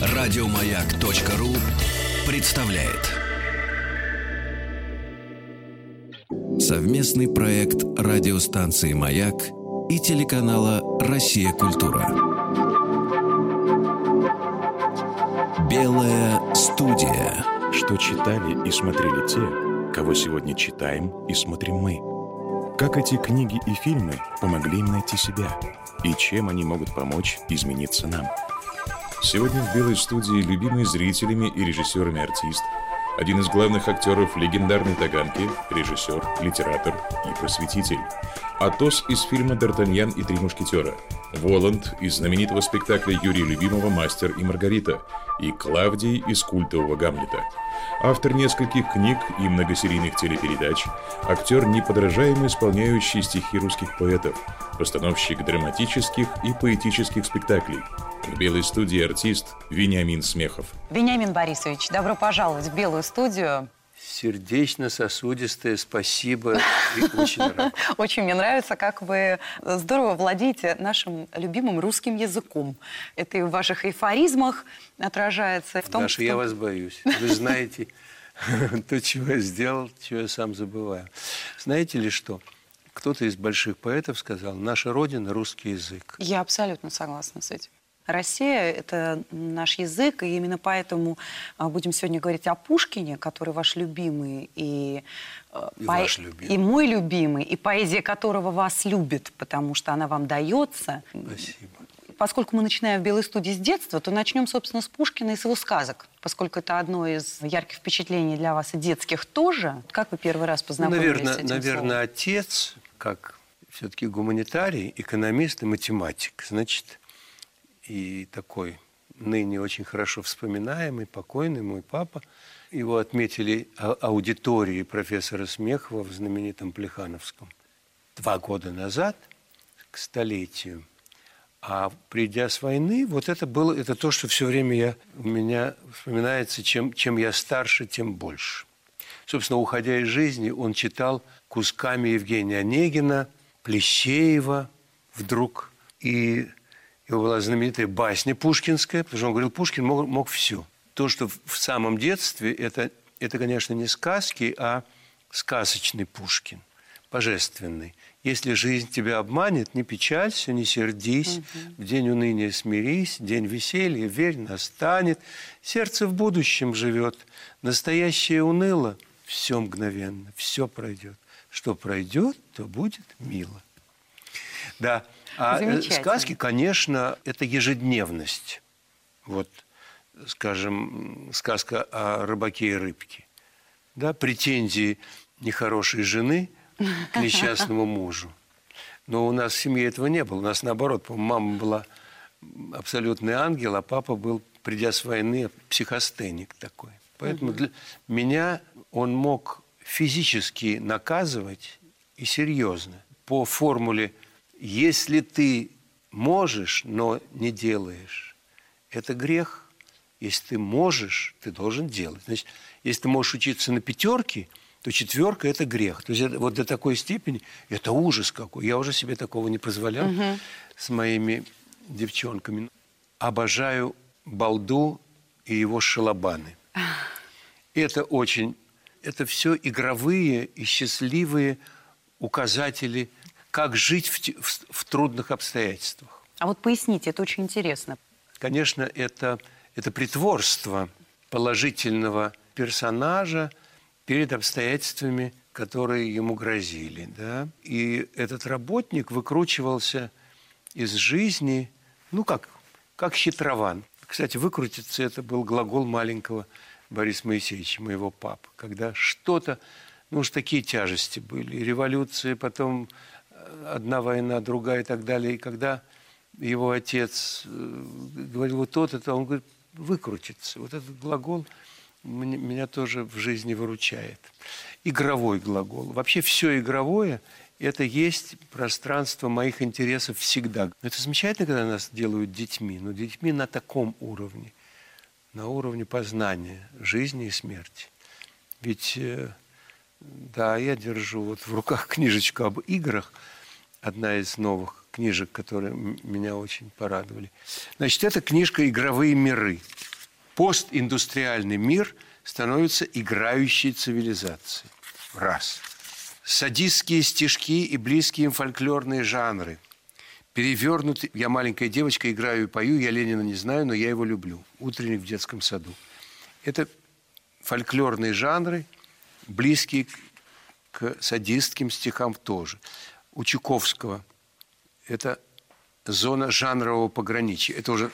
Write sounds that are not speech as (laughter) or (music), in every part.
Радиомаяк.ру представляет совместный проект радиостанции «Маяк» и телеканала «Россия. Культура». Белая студия. Что читали и смотрели те, кого сегодня читаем и смотрим мы. Как эти книги и фильмы помогли им найти себя, и чем они могут помочь измениться нам – Сегодня в «Белой студии» любимый зрителями и режиссерами артист, один из главных актеров легендарной Таганки, режиссер, литератор и просветитель. Атос из фильма «Д'Артаньян и три мушкетера», Воланд из знаменитого спектакля Юрия Любимого «Мастер и Маргарита» и Клавдий из культового «Гамлета». Автор нескольких книг и многосерийных телепередач, актер, неподражаемо исполняющий стихи русских поэтов, постановщик драматических и поэтических спектаклей – в белой студии артист Вениамин Смехов. Вениамин Борисович, добро пожаловать в белую студию. Сердечно-сосудистое спасибо. очень рад. (laughs) Очень мне нравится, как вы здорово владеете нашим любимым русским языком. Это и в ваших эйфоризмах отражается. В том, Даша, что... я вас боюсь. Вы знаете (laughs) то, чего я сделал, чего я сам забываю. Знаете ли что? Кто-то из больших поэтов сказал, наша Родина – русский язык. Я абсолютно согласна с этим. Россия – это наш язык, и именно поэтому а, будем сегодня говорить о Пушкине, который ваш любимый, и, э, и, по... ваш любимый. и мой любимый, и поэзия которого вас любит, потому что она вам дается. Спасибо. Поскольку мы начинаем в «Белой студии» с детства, то начнем, собственно, с Пушкина и с его сказок. Поскольку это одно из ярких впечатлений для вас и детских тоже. Как вы первый раз познакомились наверное, с этим Наверное, словом? отец, как все-таки гуманитарий, экономист и математик, значит, и такой ныне очень хорошо вспоминаемый, покойный мой папа. Его отметили а, аудитории профессора Смехова в знаменитом Плехановском два года назад, к столетию. А придя с войны, вот это было, это то, что все время я, у меня вспоминается, чем, чем я старше, тем больше. Собственно, уходя из жизни, он читал кусками Евгения Онегина, Плещеева вдруг. И его была знаменитая басня пушкинская, потому что он говорил, Пушкин мог, мог все. То, что в самом детстве, это, это, конечно, не сказки, а сказочный Пушкин, божественный. Если жизнь тебя обманет, не печалься, не сердись, угу. в день уныния смирись, день веселья, верь, настанет. Сердце в будущем живет, настоящее уныло, все мгновенно, все пройдет. Что пройдет, то будет мило. Да, а э, сказки, конечно, это ежедневность. Вот, скажем, сказка о рыбаке и рыбке. Да, претензии нехорошей жены к несчастному (laughs) мужу. Но у нас в семье этого не было. У нас наоборот, мама была абсолютный ангел, а папа был, придя с войны, психостеник такой. Поэтому для меня он мог физически наказывать и серьезно. По формуле если ты можешь, но не делаешь, это грех. Если ты можешь, ты должен делать. Значит, если ты можешь учиться на пятерке, то четверка – это грех. То есть это, вот до такой степени – это ужас какой. Я уже себе такого не позволял угу. с моими девчонками. Обожаю балду и его шалабаны. (laughs) Это очень… Это все игровые и счастливые указатели как жить в, в, в трудных обстоятельствах. А вот поясните, это очень интересно. Конечно, это, это притворство положительного персонажа перед обстоятельствами, которые ему грозили. Да? И этот работник выкручивался из жизни, ну как, как хитрован. Кстати, выкрутиться – это был глагол маленького Бориса Моисеевича, моего папы, когда что-то, ну уж такие тяжести были, и революция, потом одна война, другая и так далее. И когда его отец э, говорил вот то это, он говорит, выкрутиться. Вот этот глагол меня тоже в жизни выручает. Игровой глагол. Вообще все игровое – это есть пространство моих интересов всегда. Это замечательно, когда нас делают детьми, но детьми на таком уровне, на уровне познания жизни и смерти. Ведь, э, да, я держу вот в руках (laughs) книжечку об играх – одна из новых книжек, которые меня очень порадовали. Значит, это книжка «Игровые миры». Постиндустриальный мир становится играющей цивилизацией. Раз. Садистские стишки и близкие им фольклорные жанры. Перевернутый. Я маленькая девочка, играю и пою. Я Ленина не знаю, но я его люблю. Утренник в детском саду. Это фольклорные жанры, близкие к садистским стихам тоже. У Чуковского это зона жанрового пограничья. Это уже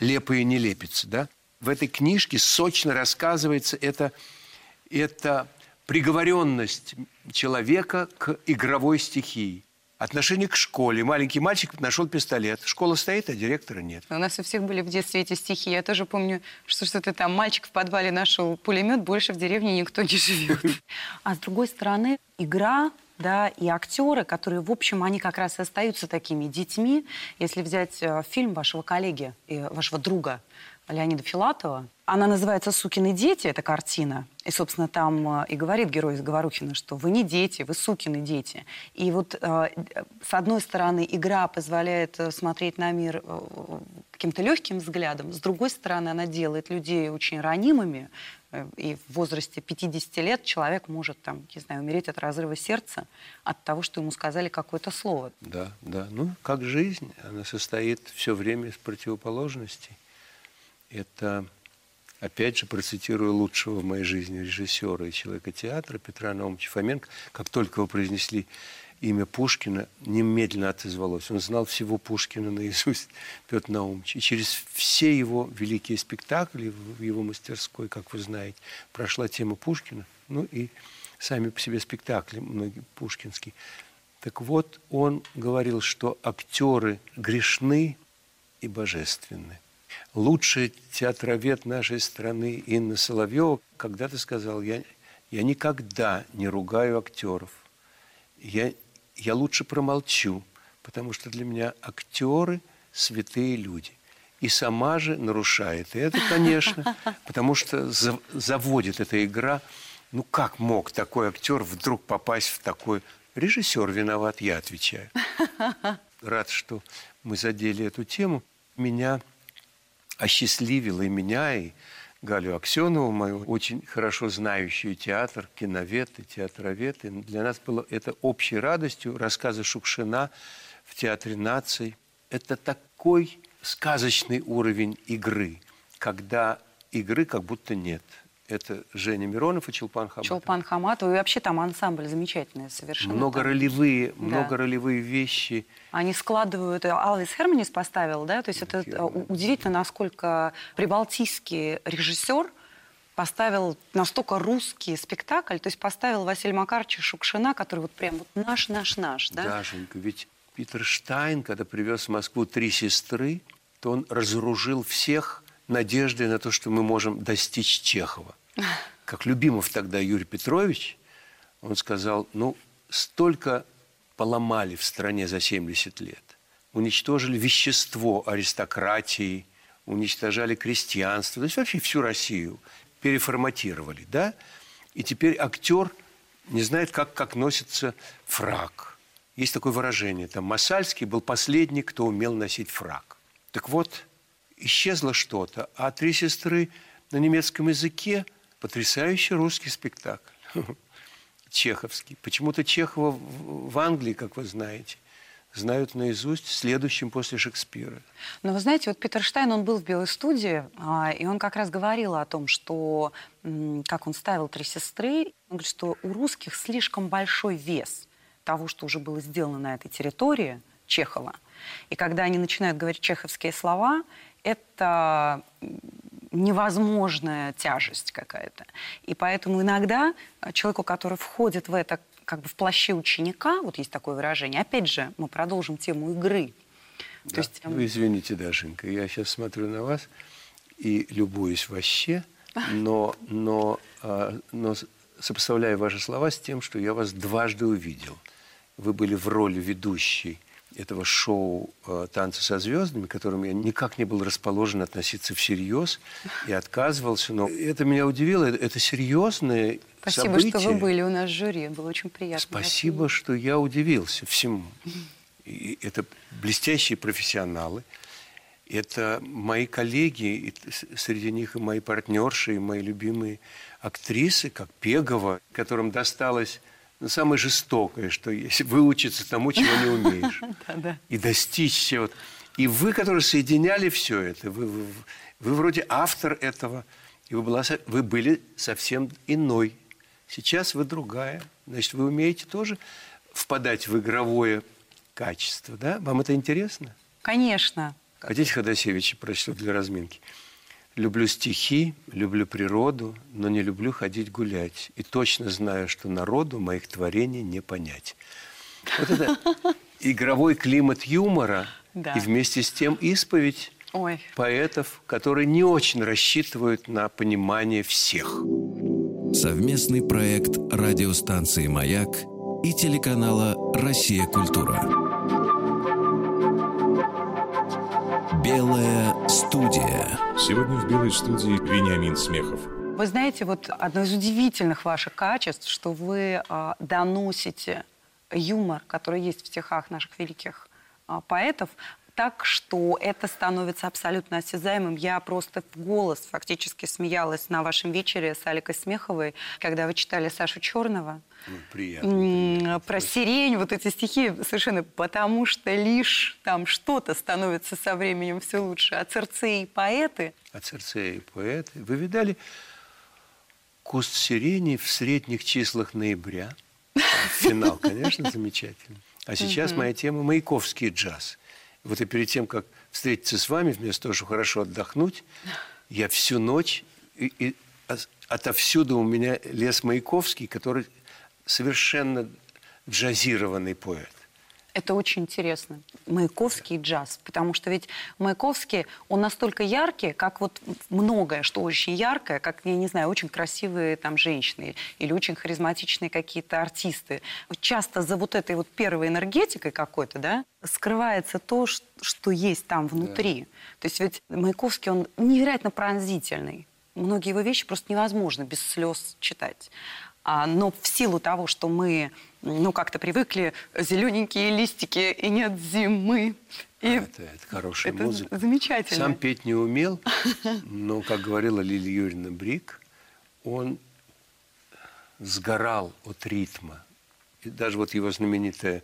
лепо и не лепится, да? В этой книжке сочно рассказывается это, это приговоренность человека к игровой стихии. Отношение к школе. Маленький мальчик нашел пистолет. Школа стоит, а директора нет. У нас у всех были в детстве эти стихи. Я тоже помню, что что-то там мальчик в подвале нашел пулемет, больше в деревне никто не живет. (laughs) А с другой стороны, игра да, и актеры, которые, в общем, они как раз и остаются такими детьми. Если взять э, фильм вашего коллеги, и вашего друга Леонида Филатова. Она называется «Сукины дети», эта картина. И, собственно, там э, и говорит герой из Говорухина, что вы не дети, вы сукины дети. И вот, э, с одной стороны, игра позволяет э, смотреть на мир каким-то легким взглядом, с другой стороны, она делает людей очень ранимыми, и в возрасте 50 лет человек может, там, не знаю, умереть от разрыва сердца от того, что ему сказали какое-то слово. Да, да. Ну, как жизнь, она состоит все время из противоположностей. Это, опять же, процитирую лучшего в моей жизни режиссера и человека театра Петра Наумовича Фоменко. Как только вы произнесли имя Пушкина, немедленно отозвалось. Он знал всего Пушкина наизусть, (laughs) Петр Наумович. И через все его великие спектакли в его мастерской, как вы знаете, прошла тема Пушкина. Ну и сами по себе спектакли, многие пушкинские. Так вот, он говорил, что актеры грешны и божественны лучший театровед нашей страны Инна Соловьева когда-то сказал, я, я никогда не ругаю актеров. Я, я лучше промолчу, потому что для меня актеры – святые люди. И сама же нарушает. И это, конечно, (laughs) потому что заводит эта игра. Ну, как мог такой актер вдруг попасть в такой... Режиссер виноват, я отвечаю. (laughs) Рад, что мы задели эту тему. Меня осчастливила и меня, и Галю Аксенову, мою очень хорошо знающую театр, киновед и театровед. И для нас было это общей радостью. Рассказы Шукшина в Театре наций. Это такой сказочный уровень игры, когда игры как будто нет – это Женя Миронов и Чулпан Хаматов. Чулпан Хаматов. И вообще там ансамбль замечательный совершенно. Там. многоролевые да. вещи. Они складывают... Э, Алвис Херманис поставил, да? То есть это Херманис. удивительно, насколько прибалтийский режиссер поставил настолько русский спектакль, то есть поставил Василия Макаровича Шукшина, который вот прям вот наш-наш-наш, да? Да, Женька, ведь Питер Штайн, когда привез в Москву «Три сестры», то он разоружил всех надеждой на то, что мы можем достичь Чехова. Как Любимов тогда Юрий Петрович, он сказал, ну, столько поломали в стране за 70 лет. Уничтожили вещество аристократии, уничтожали крестьянство, то есть вообще всю Россию переформатировали, да? И теперь актер не знает, как, как носится фраг. Есть такое выражение, там, Масальский был последний, кто умел носить фраг. Так вот, исчезло что-то. А «Три сестры» на немецком языке – потрясающий русский спектакль. (laughs) Чеховский. Почему-то Чехова в Англии, как вы знаете, знают наизусть следующим после Шекспира. Но вы знаете, вот Питер Штайн, он был в Белой студии, а, и он как раз говорил о том, что, как он ставил «Три сестры», он говорит, что у русских слишком большой вес того, что уже было сделано на этой территории Чехова. И когда они начинают говорить чеховские слова, это невозможная тяжесть какая-то. И поэтому иногда человеку, который входит в это как бы в плаще ученика, вот есть такое выражение, опять же, мы продолжим тему игры. Да. То есть, Вы извините, Дашенька, я сейчас смотрю на вас и любуюсь вообще, (laughs) но, но, а, но сопоставляю ваши слова с тем, что я вас дважды увидел. Вы были в роли ведущей этого шоу э, «Танцы со звездами», к которому я никак не был расположен относиться всерьез и отказывался. Но это меня удивило. Это серьезное Спасибо, событие. что вы были у нас в жюри. Было очень приятно. Спасибо, что я удивился всему. И это блестящие профессионалы. Это мои коллеги, и среди них и мои партнерши, и мои любимые актрисы, как Пегова, которым досталось ну, самое жестокое, что есть выучиться тому, чего не умеешь. (laughs) И достичь всего. И вы, которые соединяли все это, вы, вы, вы вроде автор этого, и вы, была, вы были совсем иной. Сейчас вы другая. Значит, вы умеете тоже впадать в игровое качество, да? Вам это интересно? Конечно. Хотите Ходосевича прочту для разминки? Люблю стихи, люблю природу, но не люблю ходить гулять. И точно знаю, что народу моих творений не понять. Вот это (laughs) игровой климат юмора да. и вместе с тем исповедь Ой. поэтов, которые не очень рассчитывают на понимание всех. Совместный проект радиостанции «Маяк» и телеканала «Россия. Культура». Белая студия. Сегодня в Белой студии Вениамин Смехов. Вы знаете, вот одно из удивительных ваших качеств, что вы э, доносите юмор, который есть в стихах наших великих э, поэтов, так, что это становится абсолютно осязаемым. Я просто в голос фактически смеялась на вашем вечере с Аликой Смеховой, когда вы читали Сашу Черного. Приятно. Про сирень, вот эти стихи совершенно, потому что лишь там что-то становится со временем все лучше. А Церцеи поэты... А Церцеи поэты... Вы видали куст сирени в средних числах ноября? Финал, конечно, (laughs) замечательно. А сейчас моя тема – Маяковский джаз. Вот и перед тем, как встретиться с вами, вместо того, чтобы хорошо отдохнуть, я всю ночь и, и отовсюду у меня лес Маяковский, который совершенно джазированный поэт. Это очень интересно. Маяковский джаз. Потому что ведь Маяковский, он настолько яркий, как вот многое, что очень яркое, как, я не знаю, очень красивые там женщины или очень харизматичные какие-то артисты. Часто за вот этой вот первой энергетикой какой-то, да, скрывается то, что есть там внутри. Да. То есть ведь Маяковский, он невероятно пронзительный. Многие его вещи просто невозможно без слез читать. А, но в силу того, что мы ну, как-то привыкли, зелененькие листики, и нет зимы. И это, это хорошая это музыка. Замечательно. Сам петь не умел, (laughs) но, как говорила Лилия Юрьевна Брик, он сгорал от ритма. И даже вот его знаменитая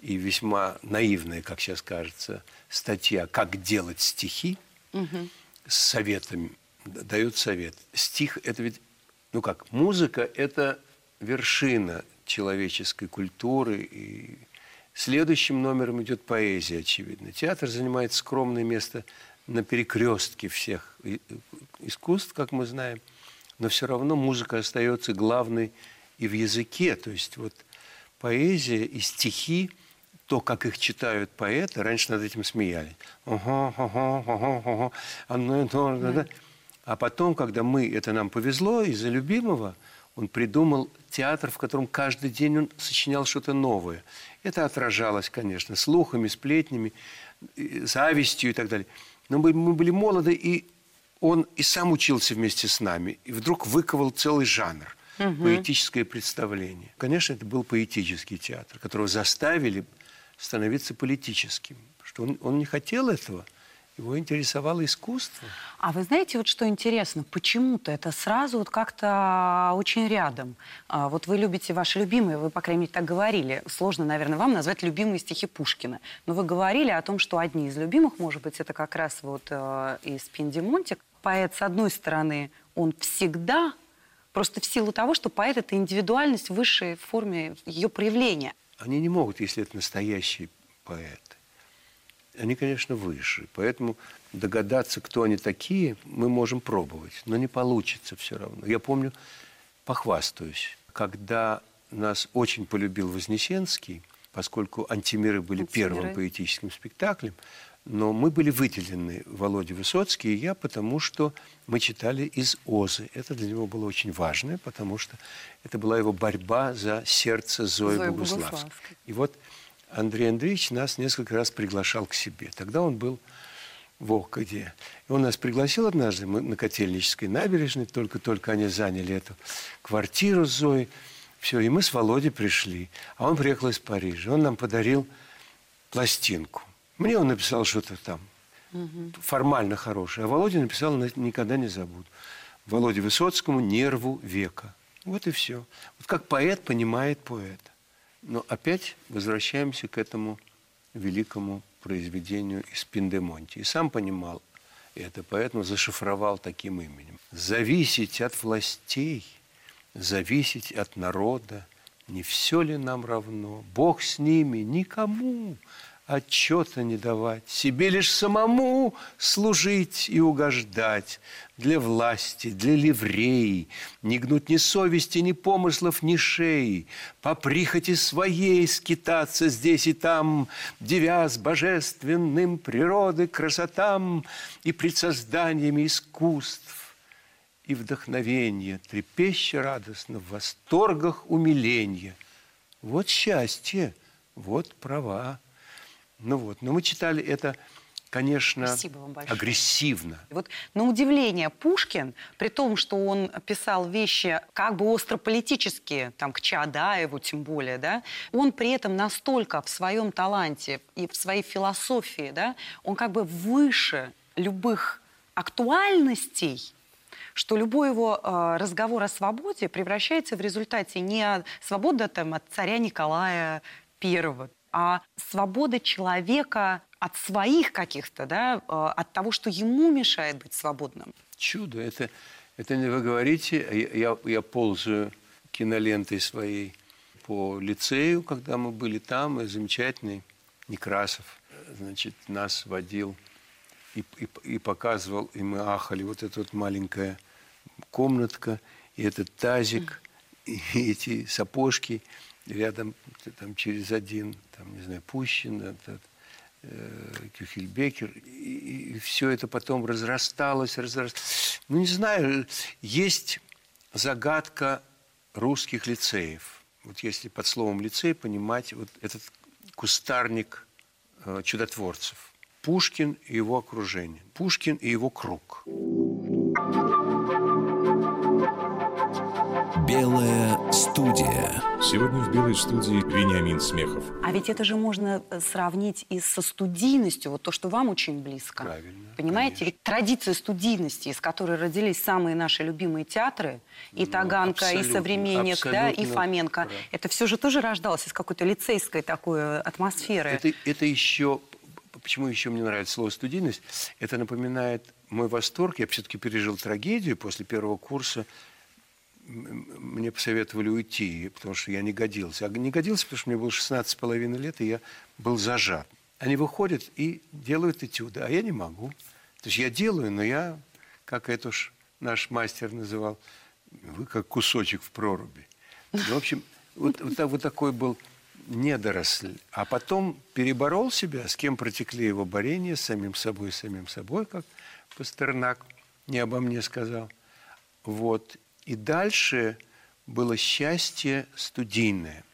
и весьма наивная, как сейчас кажется, статья «Как делать стихи» угу. с советами, дает совет. Стих – это ведь ну как, музыка – это вершина человеческой культуры. И следующим номером идет поэзия, очевидно. Театр занимает скромное место на перекрестке всех искусств, как мы знаем. Но все равно музыка остается главной и в языке. То есть вот поэзия и стихи, то, как их читают поэты, раньше над этим смеялись. А потом, когда мы, это нам повезло, из-за любимого, он придумал театр, в котором каждый день он сочинял что-то новое. Это отражалось, конечно, слухами, сплетнями, завистью и так далее. Но мы, были молоды, и он и сам учился вместе с нами. И вдруг выковал целый жанр угу. – поэтическое представление. Конечно, это был поэтический театр, которого заставили становиться политическим. Что он, он не хотел этого – его интересовало искусство. А вы знаете, вот что интересно, почему-то это сразу вот как-то очень рядом. А, вот вы любите ваши любимые, вы, по крайней мере, так говорили. Сложно, наверное, вам назвать любимые стихи Пушкина. Но вы говорили о том, что одни из любимых, может быть, это как раз вот э, из Пиндимонтик. Поэт, с одной стороны, он всегда, просто в силу того, что поэт – это индивидуальность в высшей форме ее проявления. Они не могут, если это настоящий поэт они, конечно, выше. Поэтому догадаться, кто они такие, мы можем пробовать. Но не получится все равно. Я помню, похвастаюсь, когда нас очень полюбил Вознесенский, поскольку «Антимиры» были Антимиры. первым поэтическим спектаклем, но мы были выделены, Володя Высоцкий и я, потому что мы читали из Озы. Это для него было очень важно, потому что это была его борьба за сердце Зои, Зои Богуславской. И вот Андрей Андреевич нас несколько раз приглашал к себе. Тогда он был в Окаде. И он нас пригласил однажды, мы на Котельнической набережной, только-только они заняли эту квартиру с Зоей. Все, и мы с Володей пришли. А он приехал из Парижа. Он нам подарил пластинку. Мне он написал что-то там формально хорошее, а Володя написал «Никогда не забуду». Володе Высоцкому «Нерву века». Вот и все. Вот как поэт понимает поэта. Но опять возвращаемся к этому великому произведению из Пиндемонти. И сам понимал это, поэтому зашифровал таким именем. «Зависеть от властей, зависеть от народа, не все ли нам равно? Бог с ними, никому отчета не давать, себе лишь самому служить и угождать, для власти, для ливреи, не гнуть ни совести, ни помыслов, ни шеи, по прихоти своей скитаться здесь и там, девя с божественным природы красотам и пред созданиями искусств и вдохновения, трепеща радостно в восторгах умиления. Вот счастье, вот права. Ну вот, но мы читали это, конечно, агрессивно. Вот на удивление Пушкин, при том, что он писал вещи как бы острополитические, там, к Чаадаеву тем более, да, он при этом настолько в своем таланте и в своей философии, да, он как бы выше любых актуальностей, что любой его э, разговор о свободе превращается в результате не свобода там, от царя Николая Первого, а свобода человека от своих каких-то, да, э, от того, что ему мешает быть свободным. Чудо. Это, это не вы говорите. А я, я ползаю кинолентой своей по лицею, когда мы были там, и замечательный Некрасов, значит, нас водил и, и, и показывал, и мы ахали. Вот эта вот маленькая комнатка, и этот тазик, и эти сапожки – рядом там через один, там, не знаю, Пущин, этот, э, Кюхельбекер, и, и все это потом разрасталось, разрасталось. Ну, не знаю, есть загадка русских лицеев. Вот если под словом лицей понимать вот этот кустарник э, чудотворцев. Пушкин и его окружение. Пушкин и его круг. Белая студия. Сегодня в Белой студии Вениамин Смехов. А ведь это же можно э, сравнить и со студийностью, вот то, что вам очень близко. Правильно. Понимаете? конечно. Ведь традиция студийности, из которой родились самые наши любимые театры, и Ну, Таганка, и Современник, да, и Фоменко, прав. это все же тоже рождалось из какой-то лицейской такой э, атмосферы. Это, это еще, почему еще мне нравится слово студийность, это напоминает мой восторг. Я все-таки пережил трагедию после первого курса. Мне посоветовали уйти, потому что я не годился. А не годился, потому что мне было 16 с половиной лет, и я был зажат. Они выходят и делают этюды, а я не могу. То есть я делаю, но я, как это уж наш мастер называл, вы как кусочек в проруби. Ну, в общем, вот, вот, вот такой был недоросль. А потом переборол себя, с кем протекли его борения, с самим собой, с самим собой, как Пастернак не обо мне сказал. Вот. И дальше было счастье студийное.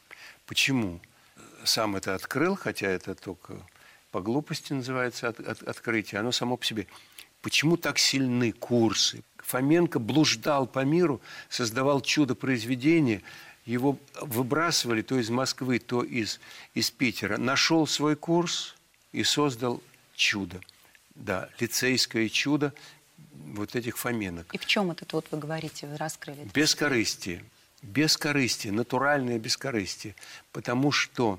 Почему? Сам это открыл, хотя это только по глупости называется от- от- открытие, оно само по себе. Почему так сильны курсы? Фоменко блуждал по миру, создавал чудо-произведения, его выбрасывали то из Москвы, то из, из Питера. Нашел свой курс и создал чудо. Да, лицейское чудо вот этих Фоменок. И в чем этот вот вы говорите, вы раскрыли? это? Бескорыстие. Бескорыстие, натуральное бескорыстие. Потому что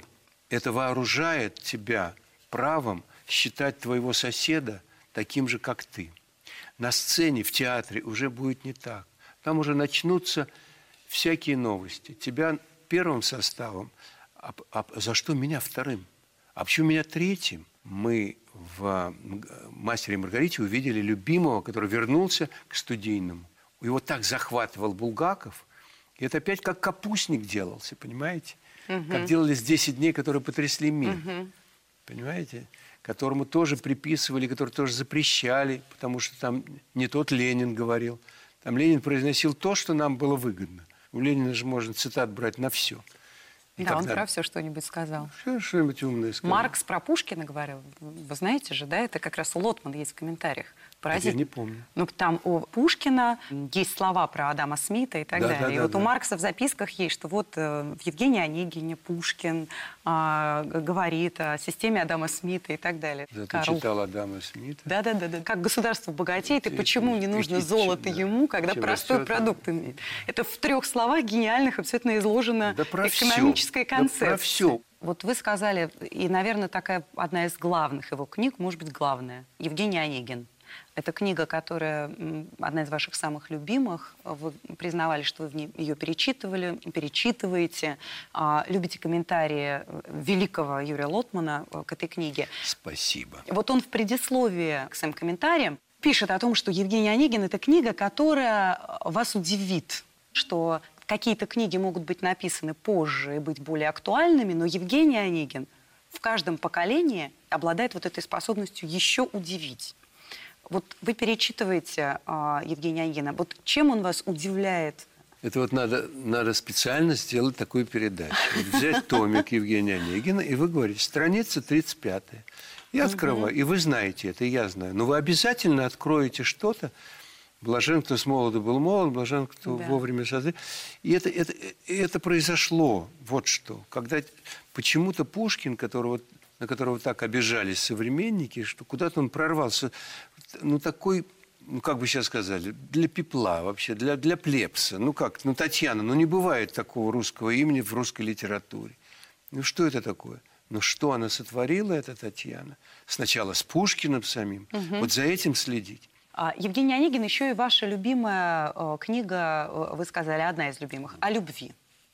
это вооружает тебя правом считать твоего соседа таким же, как ты. На сцене, в театре уже будет не так. Там уже начнутся всякие новости. Тебя первым составом, а, а за что меня вторым? А почему меня третьим? Мы в «Мастере и Маргарите» увидели любимого, который вернулся к студийному. Его так захватывал Булгаков. И это опять как капустник делался, понимаете? Как делались 10 дней, которые потрясли мир. Понимаете? Которому тоже приписывали, который тоже запрещали, потому что там не тот Ленин говорил. Там Ленин произносил то, что нам было выгодно. У Ленина же можно цитат брать на все. И Да, он тогда про все что-нибудь сказал. всё Что-нибудь умное сказал. Маркс про Пушкина говорил. Вы знаете же, да, это как раз у Лотмана есть в комментариях. Поразительно. Я не помню. Ну, там у Пушкина есть слова про Адама Смита и так Да, далее. да, и да, вот да. у Маркса в записках есть, что вот э, в Евгении Онегине Пушкин а, говорит о системе Адама Смита и так далее. Зато Карл. читал Адама Смита. Да, да, да, да. Как государство богатеет, и Ты- почему ты- не ты- нужно ты- золото да. ему, когда простой растет, продукт имеет. Это в трех словах гениальных абсолютно изложена Да про всё. экономическая Да про концепция. всё. Вот вы сказали, и, наверное, такая одна из главных его книг, может быть, главная, Евгений Онегин. Это книга, которая одна из ваших самых любимых. Вы признавали, что вы в ее перечитывали, перечитываете, а, любите комментарии э, великого Юрия Лотмана э, к этой книге. Спасибо. Вот он в предисловии к своим комментариям пишет о том, что Евгений Онегин – это книга, которая вас удивит, что какие-то книги могут быть написаны позже и быть более актуальными, но Евгений Онегин в каждом поколении обладает вот этой способностью еще удивить. Вот вы перечитываете а, Евгения Онегина. Вот чем он вас удивляет? Это вот надо, надо специально сделать такую передачу. Вот взять томик Евгения Онегина, и вы говорите, страница 35 Я открываю, и вы знаете это, и я знаю. Но вы обязательно откроете что-то. Блажен, кто с молоду был молод, блажен, кто Да. вовремя созрел. И это, это, это произошло. Вот что. Когда почему-то Пушкин, которого, на которого так обижались современники, что куда-то он прорвался. Ну, такой ну, как бы сейчас сказали, для пепла вообще, для, для плебса. Ну как, ну Татьяна, ну не бывает такого русского имени в русской литературе. Ну что это такое? Ну что она сотворила, эта Татьяна? Сначала с Пушкиным самим. Вот за этим следить. А, Евгений Онегин еще и ваша любимая э, книга, э, вы сказали, одна из любимых, о любви.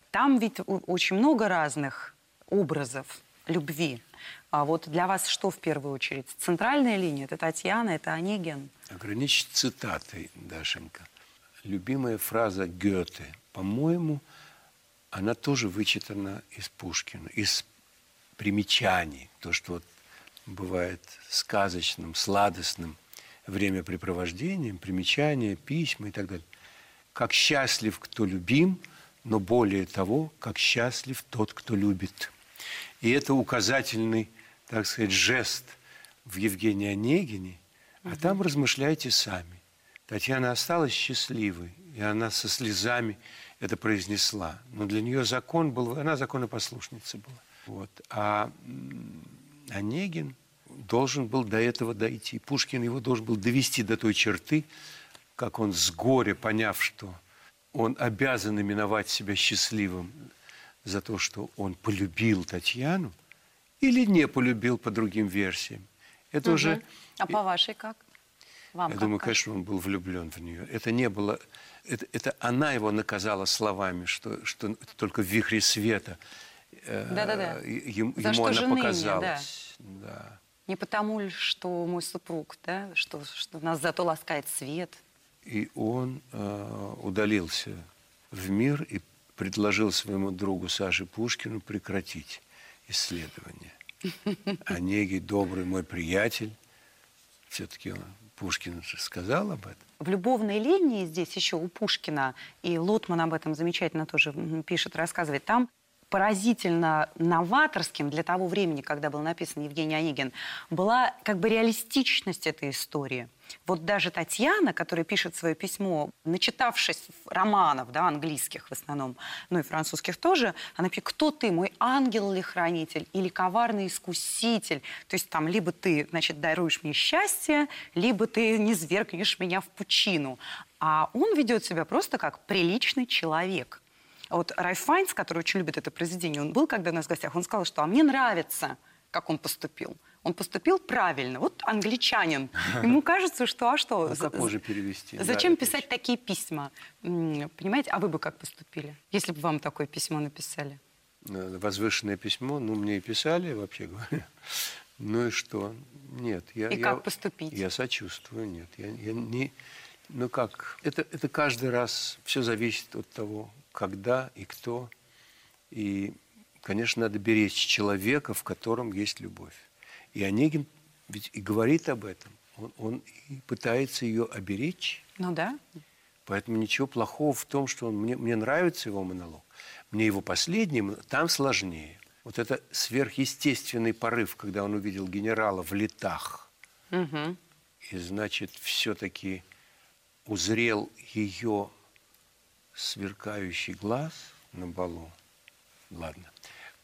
Там ведь очень много разных образов любви. А вот для вас что в первую очередь? Центральная линия – это Татьяна, это Онегин. Ограничить цитатой, Дашенька. Любимая фраза Гёте. По-моему, она тоже вычитана из Пушкина, из примечаний. То, что вот бывает сказочным, сладостным времяпрепровождением, примечания, письма и так далее. Как счастлив, кто любим, но более того, как счастлив тот, кто любит. И это указательный, так сказать, жест в Евгении Онегине, а там размышляйте сами. Татьяна осталась счастливой, и она со слезами это произнесла. Но для нее закон был, она законопослушница была. Вот. А Онегин должен был до этого дойти. Пушкин его должен был довести до той черты, как он с горя, поняв, что он обязан именовать себя счастливым за то, что он полюбил Татьяну, или не полюбил по другим версиям. Это уже... А по вашей как? Вам Я как- думаю, как? конечно, он был влюблен в нее. Это не было... Это, это она его наказала словами, что, что только в вихре света э, Да-да-да. им- За ему что она же ныне, показалась. Да. Не потому ли, что мой супруг, да, что, что нас зато ласкает свет. И он э, удалился в мир и предложил своему другу Саше Пушкину прекратить исследование. (laughs) Онегий, добрый мой приятель, все-таки Пушкин же сказал об этом. В любовной линии здесь еще у Пушкина, и Лотман об этом замечательно тоже пишет, рассказывает, там поразительно новаторским для того времени, когда был написан Евгений Онегин, была как бы реалистичность этой истории. Вот даже Татьяна, которая пишет свое письмо, начитавшись романов, да, английских в основном, ну и французских тоже, она пишет, кто ты, мой ангел или хранитель, или коварный искуситель. То есть там либо ты, значит, даруешь мне счастье, либо ты не свергнешь меня в пучину. А он ведет себя просто как приличный человек. Вот Райф Файнс, который очень любит это произведение, он был когда у нас в гостях, он сказал, что «а мне нравится, как он поступил». Он поступил правильно. Вот англичанин. (laughs) Ему кажется, что а что? Ну, как можно перевести? Зачем Да, писать такие письма? Понимаете, а вы бы как поступили, если бы вам такое письмо написали? Э, Возвышенное письмо, ну, мне и писали, вообще говоря. (laughs) Ну и что? Нет. Я, И я- как поступить? Я сочувствую, нет. Я, я не... Ну как? Это, это каждый раз все зависит от того, когда и кто. И, конечно, надо беречь человека, в котором есть любовь. И Онегин ведь и говорит об этом. Он, он и пытается ее оберечь. Ну да. Поэтому ничего плохого в том, что он, мне, мне нравится его монолог. Мне его последний, там сложнее. Вот это сверхъестественный порыв, когда он увидел генерала в летах. Мгм. и, значит, все-таки узрел ее сверкающий глаз на балу. Ладно.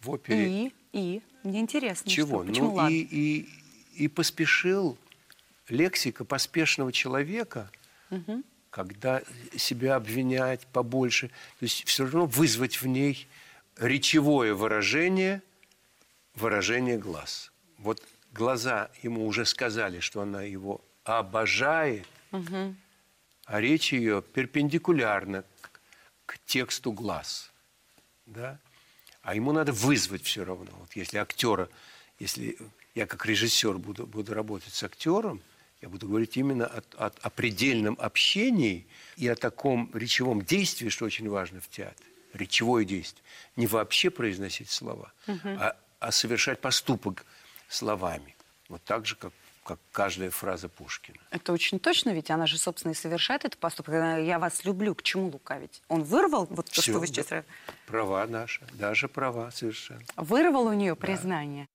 В опере... И, и, мне интересно, Чего? что, почему ну ладно? и, и, и поспешил лексика поспешного человека, когда себя обвинять побольше, то есть все равно вызвать в ней речевое выражение, выражение глаз. Вот глаза ему уже сказали, что она его обожает, а речь ее перпендикулярна к, к тексту глаз. Да? А ему надо вызвать все равно. Вот если актера, если я как режиссер буду, буду работать с актером, я буду говорить именно о, о, о предельном общении и о таком речевом действии, что очень важно в театре. Речевое действие. Не вообще произносить слова, а, а совершать поступок словами. Вот так же, как, как каждая фраза Пушкина. Это очень точно, ведь она же, собственно, и совершает этот поступок. Я вас люблю, к чему лукавить? Он вырвал, вот то, Всё, что вы сейчас... да. Права наша, даже права совершенно. Вырвал у нее признание.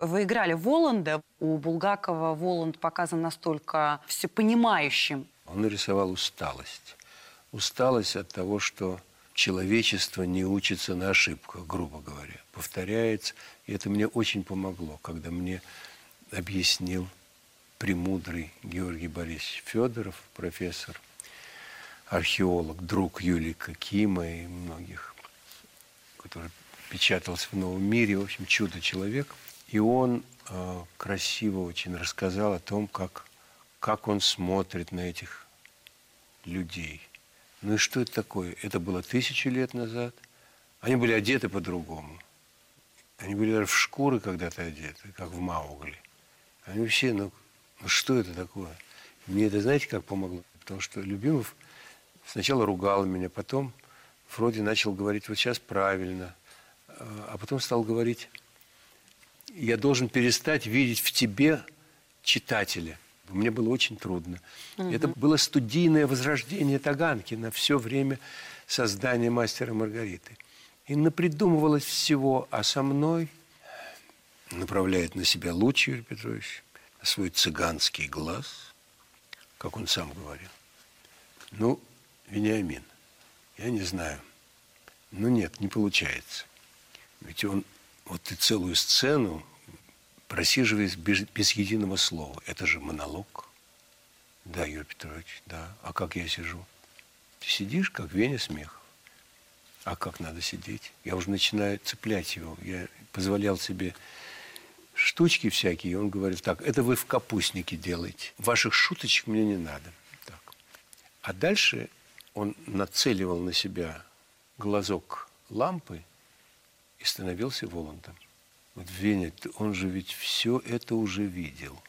Вы играли Воланда. У Булгакова Воланд показан настолько всепонимающим. Он нарисовал усталость. Усталость от того, что человечество не учится на ошибках, грубо говоря. Повторяется. И это мне очень помогло, когда мне объяснил премудрый Георгий Борисович Федоров, профессор, археолог, друг Юлика Кима и многих, который печатался в «Новом мире», в общем, чудо-человек. И он э, красиво очень рассказал о том, как, как он смотрит на этих людей. Ну и что это такое? Это было тысячу лет назад. Они были одеты по-другому. Они были даже в шкуры когда-то одеты, как в Маугли. Они ну, ну что это такое? Мне это, знаете, как помогло? Потому что Любимов сначала ругал меня, потом вроде начал говорить, вот сейчас правильно. А потом стал говорить, я должен перестать видеть в тебе читателя. Мне было очень трудно. Это было студийное возрождение Таганкина все время создания «Мастера Маргариты». И напридумывалось всего, а со мной направляет на себя луч Юрий Петрович, на свой цыганский глаз, как он сам говорил. Ну, Вениамин, я не знаю. Ну, нет, не получается. Ведь он, вот ты целую сцену просиживаешь без, без единого слова. Это же монолог. Да, Юрий Петрович, да. А как я сижу? Ты сидишь, как Веня Смехов. А как надо сидеть? Я уже начинаю цеплять его. Я позволял себе штучки всякие. Он говорит, так, это вы в капустнике делаете. Ваших шуточек мне не надо. Так. А дальше он нацеливал на себя глазок лампы и становился Воландом. Вот Веня, он же ведь все это уже видел,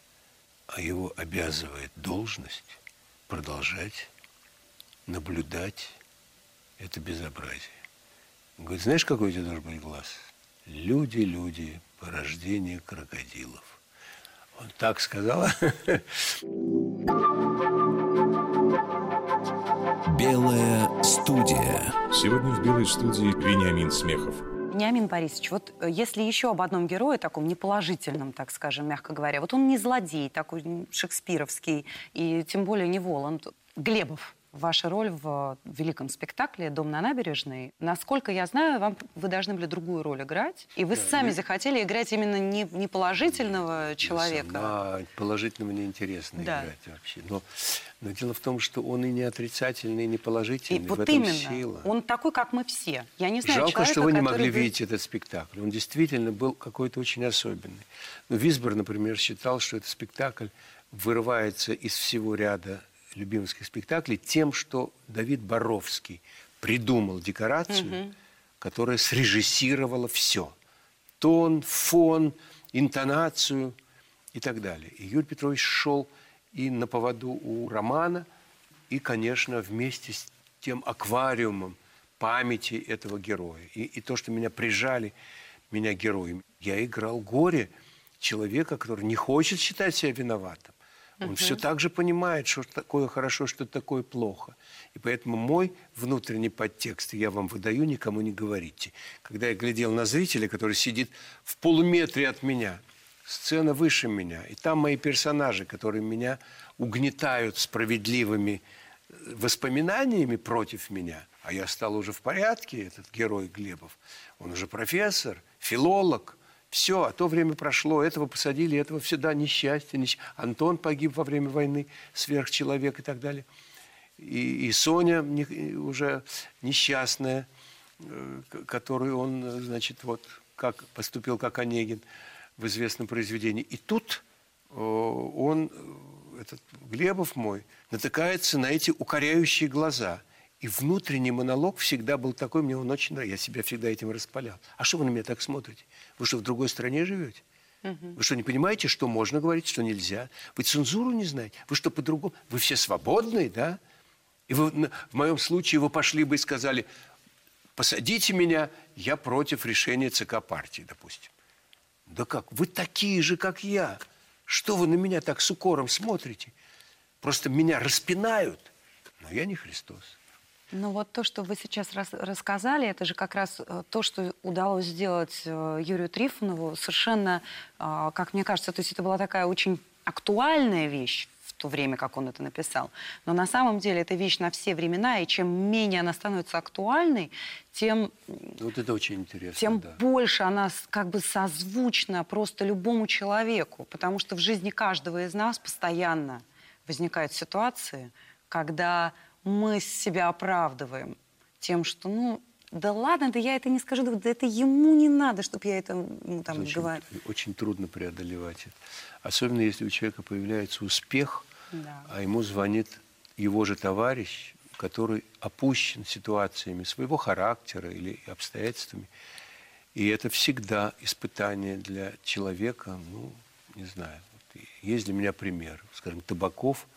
а его обязывает должность продолжать наблюдать это безобразие. Он говорит, знаешь, какой у тебя должен быть глаз? Люди, люди, порождение крокодилов. Он так сказал. Белая студия. Сегодня в «Белой студии» Вениамин Смехов. Вениамин Борисович, вот э, если еще об одном герое, таком неположительном, так скажем, мягко говоря, вот он не злодей такой шекспировский, и тем более не Воланд. Глебов, ваша роль в великом спектакле «Дом на набережной». Насколько я знаю, вам вы должны были другую роль играть, и вы сами захотели играть именно не, не положительного человека. Сама положительно мне интересно Да. играть вообще. Но, но дело в том, что он и не отрицательный, и не положительный. И в вот этом именно, сила. он такой, как мы все. Я не знаю Жалко, человека, что вы не могли бы- видеть этот спектакль. Он действительно был какой-то очень особенный. Но Висбор, например, считал, что этот спектакль вырывается из всего ряда любимских спектаклей тем, что Давид Боровский придумал декорацию, которая срежиссировала все. Тон, фон, интонацию и так далее. И Юрий Петрович шел и на поводу у романа, и, конечно, вместе с тем аквариумом памяти этого героя. И, и то, что меня прижали, меня героем. Я играл горе человека, который не хочет считать себя виноватым. Он все так же понимает, что такое хорошо, что такое плохо. И поэтому мой внутренний подтекст я вам выдаю, никому не говорите. Когда я глядел на зрителя, который сидит в полуметре от меня, сцена выше меня. И там мои персонажи, которые меня угнетают справедливыми э, воспоминаниями против меня. А я стал уже в порядке, этот герой Глебов. Он уже профессор, филолог. Все, а то время прошло, этого посадили, этого всегда несчастье. несчастье. Антон погиб во время войны, сверхчеловек и так далее. И, и Соня не, уже несчастная, э, которую он, значит, вот как поступил как Онегин в известном произведении. И тут он, этот Глебов мой, натыкается на эти укоряющие глаза. И внутренний монолог всегда был такой, мне он очень нравится. Я себя всегда этим распалял. А что вы на меня так смотрите? Вы что, в другой стране живете? Вы что, не понимаете, что можно говорить, что нельзя? Вы цензуру не знаете? Вы что, по-другому? Вы все свободные, да? И вы, в моем случае вы пошли бы и сказали, посадите меня, я против решения ЦК партии, допустим. Да как? Вы такие же, как я. Что вы на меня так с укором смотрите? Просто меня распинают. Но я не Христос. Ну вот то, что вы сейчас рас рассказали, это же как раз э, то, что удалось сделать э, Юрию Трифонову. Совершенно, э, как мне кажется, то есть это была такая очень актуальная вещь то время, как он это написал. Но на самом деле это вещь на все времена, и чем менее она становится актуальной, тем... Вот это очень интересно, Тем да. больше она как бы созвучна просто любому человеку. Потому что в жизни каждого из нас постоянно возникают ситуации, когда мы себя оправдываем тем, что, ну, да ладно, да я это не скажу, да это ему не надо, чтобы я это ну, там очень, говорю. Очень трудно преодолевать это. Особенно если у человека появляется успех, да. а ему звонит его же товарищ, который опущен ситуациями своего характера или обстоятельствами. И это всегда испытание для человека, ну, не знаю. Есть для меня пример. Скажем, Табаков,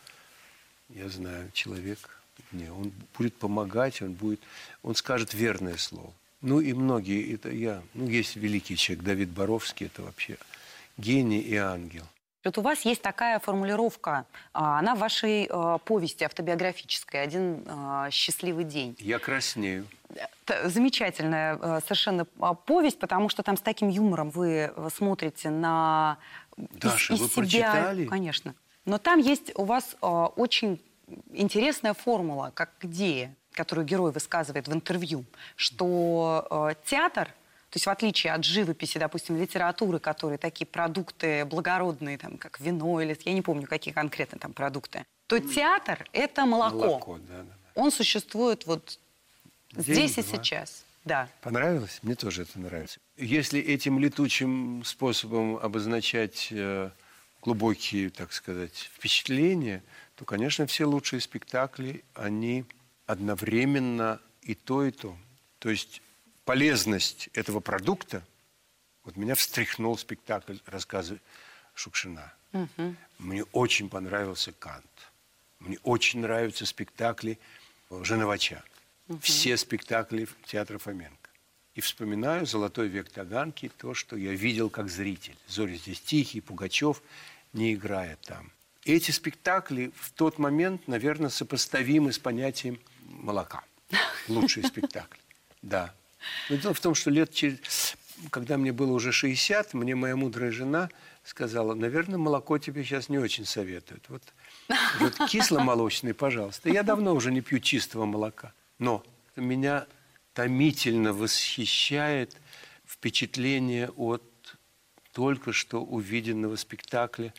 я знаю, человек, не, он будет помогать, он будет, он скажет верное слово. Ну и многие, это я, ну есть великий человек, Давид Боровский, это вообще гений и ангел. Вот у вас есть такая формулировка, а, она в вашей э, повести автобиографической «Один э, счастливый день». Я краснею. Замечательная совершенно а, повесть, потому что там с таким юмором вы смотрите на Даша, из, из вы себя. прочитали? Конечно. Но там есть у вас очень интересная формула, как идея, которую герой высказывает в интервью, что театр – то есть в отличие от живописи, допустим, литературы, которые такие продукты благородные, там, как вино или я не помню, какие конкретно там продукты, то театр – это молоко. Молоко, да, да. Он существует вот День, здесь и два. сейчас. Да. Понравилось? Мне тоже это нравится. Если этим летучим способом обозначать э, глубокие, так сказать, впечатления, то, конечно, все лучшие спектакли, они одновременно и то, и то. То есть полезность этого продукта, вот меня встряхнул спектакль рассказы Шукшина. Угу. Мне очень понравился Кант. Мне очень нравятся спектакли Женовача. Угу. Все спектакли театра Фоменко. И вспоминаю «Золотой век Таганки», то, что я видел как зритель. Зори здесь тихий, Пугачев не играет там. Эти спектакли в тот момент, наверное, сопоставимы с понятием молока. Лучшие спектакли. Да. Но дело в том, что лет через... Когда мне было уже 60, мне моя мудрая жена сказала, наверное, молоко тебе сейчас не очень советуют. Вот, вот кисломолочный, пожалуйста. Я давно уже не пью чистого молока. Но меня томительно восхищает впечатление от только что увиденного спектакля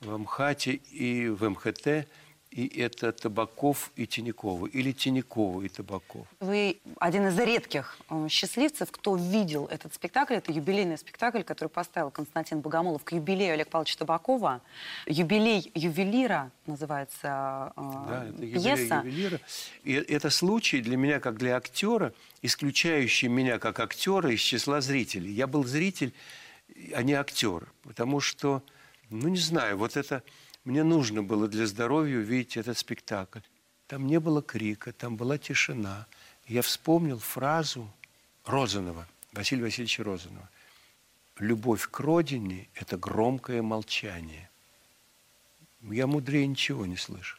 в Амхате и в МХТ – и это Табаков и Тинякова, или Тинякова и Табаков. Вы один из редких э, счастливцев, кто видел этот спектакль. Это юбилейный спектакль, который поставил Константин Богомолов к юбилею Олега Павловича Табакова. Юбилей ювелира называется э, да, это пьеса. ювелира. И это случай для меня, как для актера, исключающий меня как актера из числа зрителей. Я был зритель, а не актер. Потому что, ну не знаю, вот это мне нужно было для здоровья увидеть этот спектакль. Там не было крика, там была тишина. Я вспомнил фразу Розанова, Василия Васильевича Розанова. «Любовь к родине – это громкое молчание». Я мудрее ничего не слышу.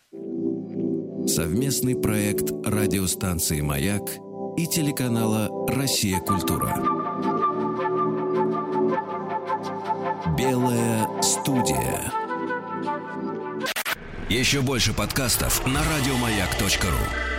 Совместный проект радиостанции «Маяк» и телеканала «Россия. Культура». Белая студия. Еще больше подкастов на радиомаяк.ру.